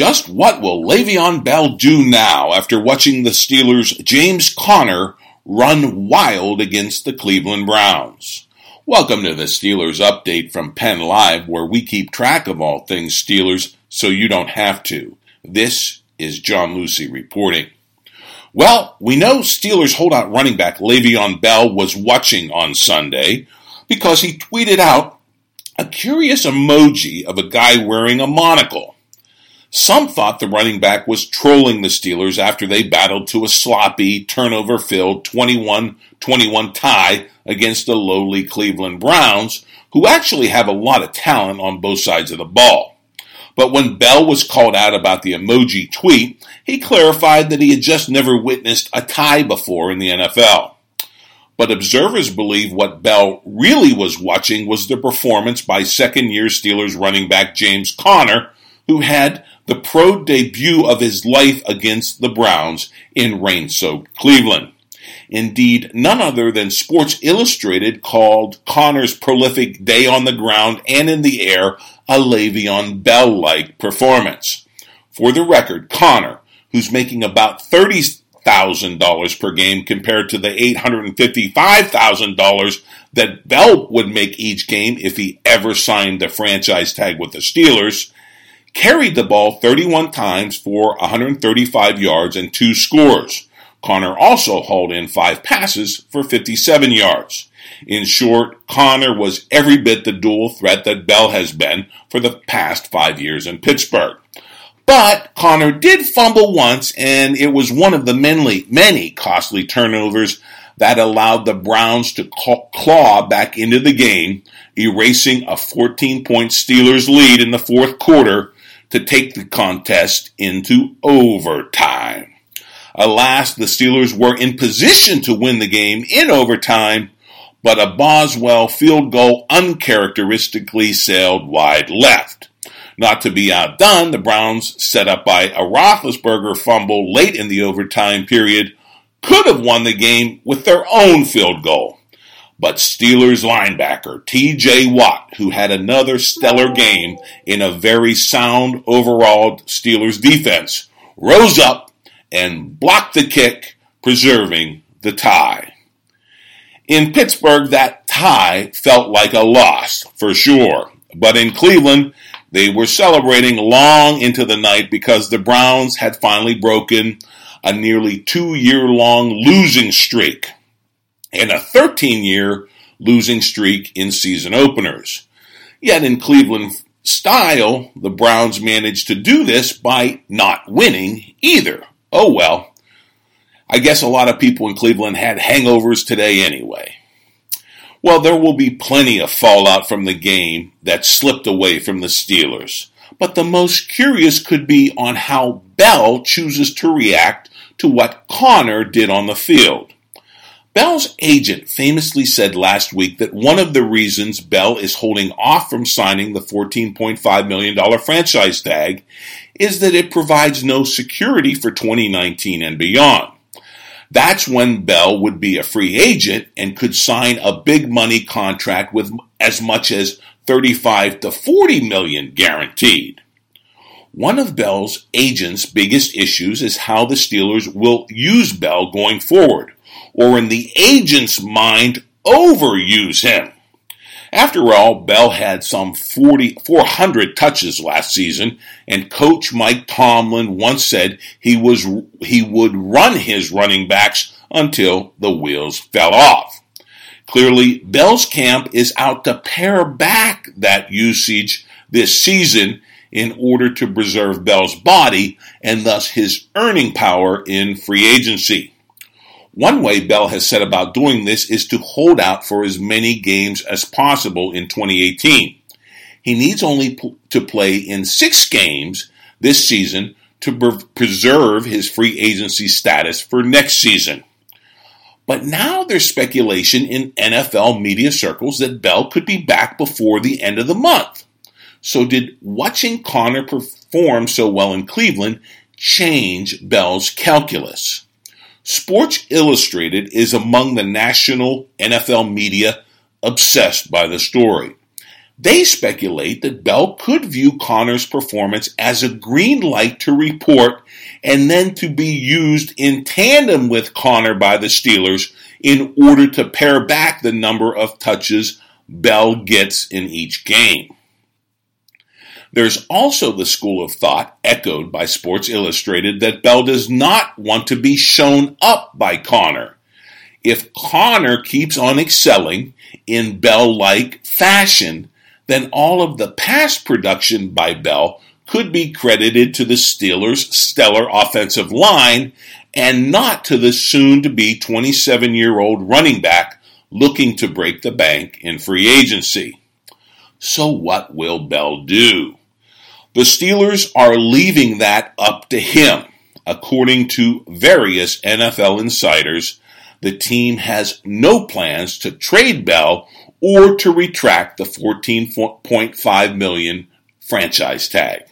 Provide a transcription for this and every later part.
Just what will Le'Veon Bell do now after watching the Steelers' James Conner run wild against the Cleveland Browns? Welcome to the Steelers update from Penn Live, where we keep track of all things Steelers so you don't have to. This is John Lucy reporting. Well, we know Steelers holdout running back Le'Veon Bell was watching on Sunday because he tweeted out a curious emoji of a guy wearing a monocle. Some thought the running back was trolling the Steelers after they battled to a sloppy, turnover filled 21 21 tie against the lowly Cleveland Browns, who actually have a lot of talent on both sides of the ball. But when Bell was called out about the emoji tweet, he clarified that he had just never witnessed a tie before in the NFL. But observers believe what Bell really was watching was the performance by second year Steelers running back James Conner, who had the pro debut of his life against the Browns in rain soaked Cleveland. Indeed, none other than Sports Illustrated called Conner's prolific day on the ground and in the air a Le'Veon Bell like performance. For the record, Conner, who's making about $30,000 per game compared to the $855,000 that Bell would make each game if he ever signed the franchise tag with the Steelers, carried the ball 31 times for 135 yards and two scores. Conner also hauled in five passes for 57 yards. In short, Conner was every bit the dual threat that Bell has been for the past five years in Pittsburgh. But Conner did fumble once, and it was one of the many, many costly turnovers that allowed the Browns to claw back into the game, erasing a 14 point Steelers lead in the fourth quarter to take the contest into overtime. Alas, the Steelers were in position to win the game in overtime, but a Boswell field goal uncharacteristically sailed wide left. Not to be outdone, the Browns, set up by a Roethlisberger fumble late in the overtime period, could have won the game with their own field goal. But Steelers linebacker TJ Watt, who had another stellar game in a very sound overall Steelers defense, rose up and blocked the kick, preserving the tie. In Pittsburgh, that tie felt like a loss, for sure. But in Cleveland, they were celebrating long into the night because the Browns had finally broken a nearly two year long losing streak and a 13 year losing streak in season openers. Yet in Cleveland style, the Browns managed to do this by not winning either. Oh well. I guess a lot of people in Cleveland had hangovers today anyway. Well, there will be plenty of fallout from the game that slipped away from the Steelers. But the most curious could be on how Bell chooses to react to what Conner did on the field. Bell's agent famously said last week that one of the reasons Bell is holding off from signing the $14.5 million franchise tag is that it provides no security for 2019 and beyond. That's when Bell would be a free agent and could sign a big money contract with as much as 35 to 40 million guaranteed. One of Bell's agent's biggest issues is how the Steelers will use Bell going forward or in the agent's mind, overuse him. After all, Bell had some 40, 400 touches last season, and coach Mike Tomlin once said he was he would run his running backs until the wheels fell off. Clearly, Bell's camp is out to pare back that usage this season in order to preserve Bell's body and thus his earning power in free agency. One way Bell has said about doing this is to hold out for as many games as possible in 2018. He needs only p- to play in six games this season to pre- preserve his free agency status for next season. But now there's speculation in NFL media circles that Bell could be back before the end of the month. So, did watching Conner perform so well in Cleveland change Bell's calculus? Sports Illustrated is among the national NFL media obsessed by the story. They speculate that Bell could view Conner's performance as a green light to report and then to be used in tandem with Conner by the Steelers in order to pare back the number of touches Bell gets in each game. There's also the school of thought, echoed by Sports Illustrated, that Bell does not want to be shown up by Conner. If Conner keeps on excelling in Bell like fashion, then all of the past production by Bell could be credited to the Steelers' stellar offensive line and not to the soon to be 27 year old running back looking to break the bank in free agency. So, what will Bell do? The Steelers are leaving that up to him. According to various NFL insiders, the team has no plans to trade Bell or to retract the 14.5 million franchise tag.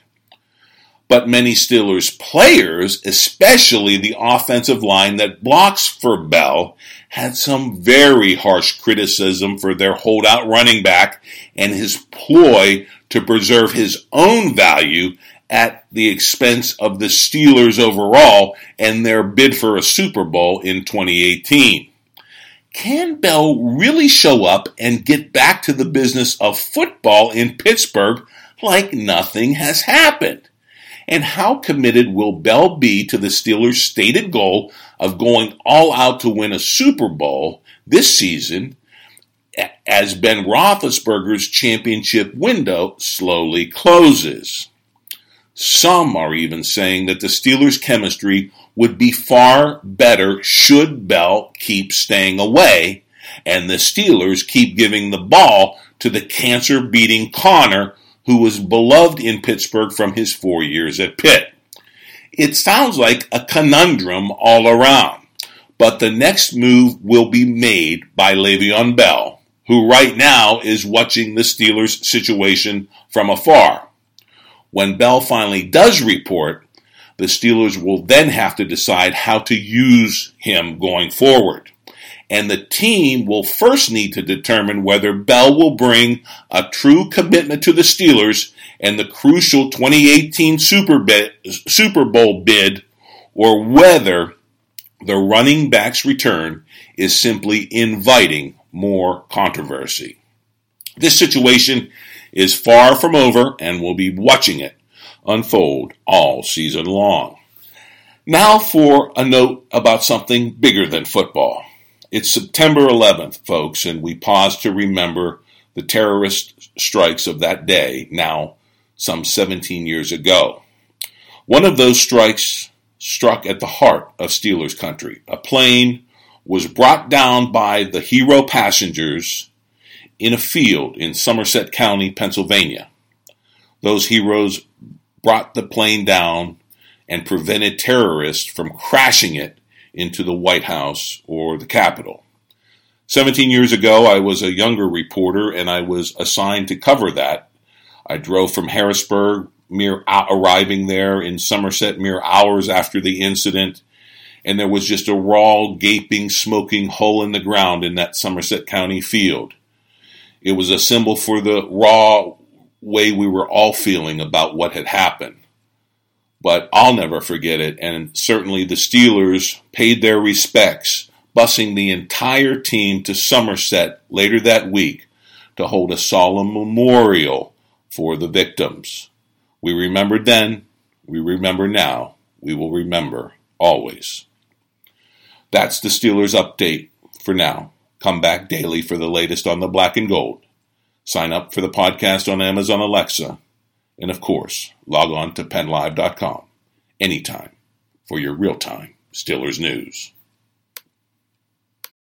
But many Steelers players, especially the offensive line that blocks for Bell, had some very harsh criticism for their holdout running back and his ploy to preserve his own value at the expense of the Steelers overall and their bid for a Super Bowl in 2018. Can Bell really show up and get back to the business of football in Pittsburgh like nothing has happened? And how committed will Bell be to the Steelers' stated goal of going all out to win a Super Bowl this season as Ben Roethlisberger's championship window slowly closes. Some are even saying that the Steelers' chemistry would be far better should Bell keep staying away and the Steelers keep giving the ball to the cancer beating Conner, who was beloved in Pittsburgh from his four years at Pitt. It sounds like a conundrum all around, but the next move will be made by Le'Veon Bell who right now is watching the Steelers' situation from afar. When Bell finally does report, the Steelers will then have to decide how to use him going forward. And the team will first need to determine whether Bell will bring a true commitment to the Steelers and the crucial 2018 Super, Super Bowl bid, or whether the running back's return is simply inviting more controversy. This situation is far from over, and we'll be watching it unfold all season long. Now for a note about something bigger than football. It's September 11th, folks, and we pause to remember the terrorist strikes of that day, now some 17 years ago. One of those strikes struck at the heart of Steelers country. A plane was brought down by the hero passengers in a field in Somerset County, Pennsylvania. Those heroes brought the plane down and prevented terrorists from crashing it into the White House or the Capitol. 17 years ago, I was a younger reporter and I was assigned to cover that. I drove from Harrisburg, mere arriving there in Somerset mere hours after the incident, and there was just a raw, gaping, smoking hole in the ground in that Somerset County field. It was a symbol for the raw way we were all feeling about what had happened. But I'll never forget it, and certainly the Steelers paid their respects, busing the entire team to Somerset later that week to hold a solemn memorial for the victims. We remembered then, we remember now, we will remember always. That's the Steelers update for now. Come back daily for the latest on the black and gold. Sign up for the podcast on Amazon Alexa. And of course, log on to pennlive.com anytime for your real time Steelers news.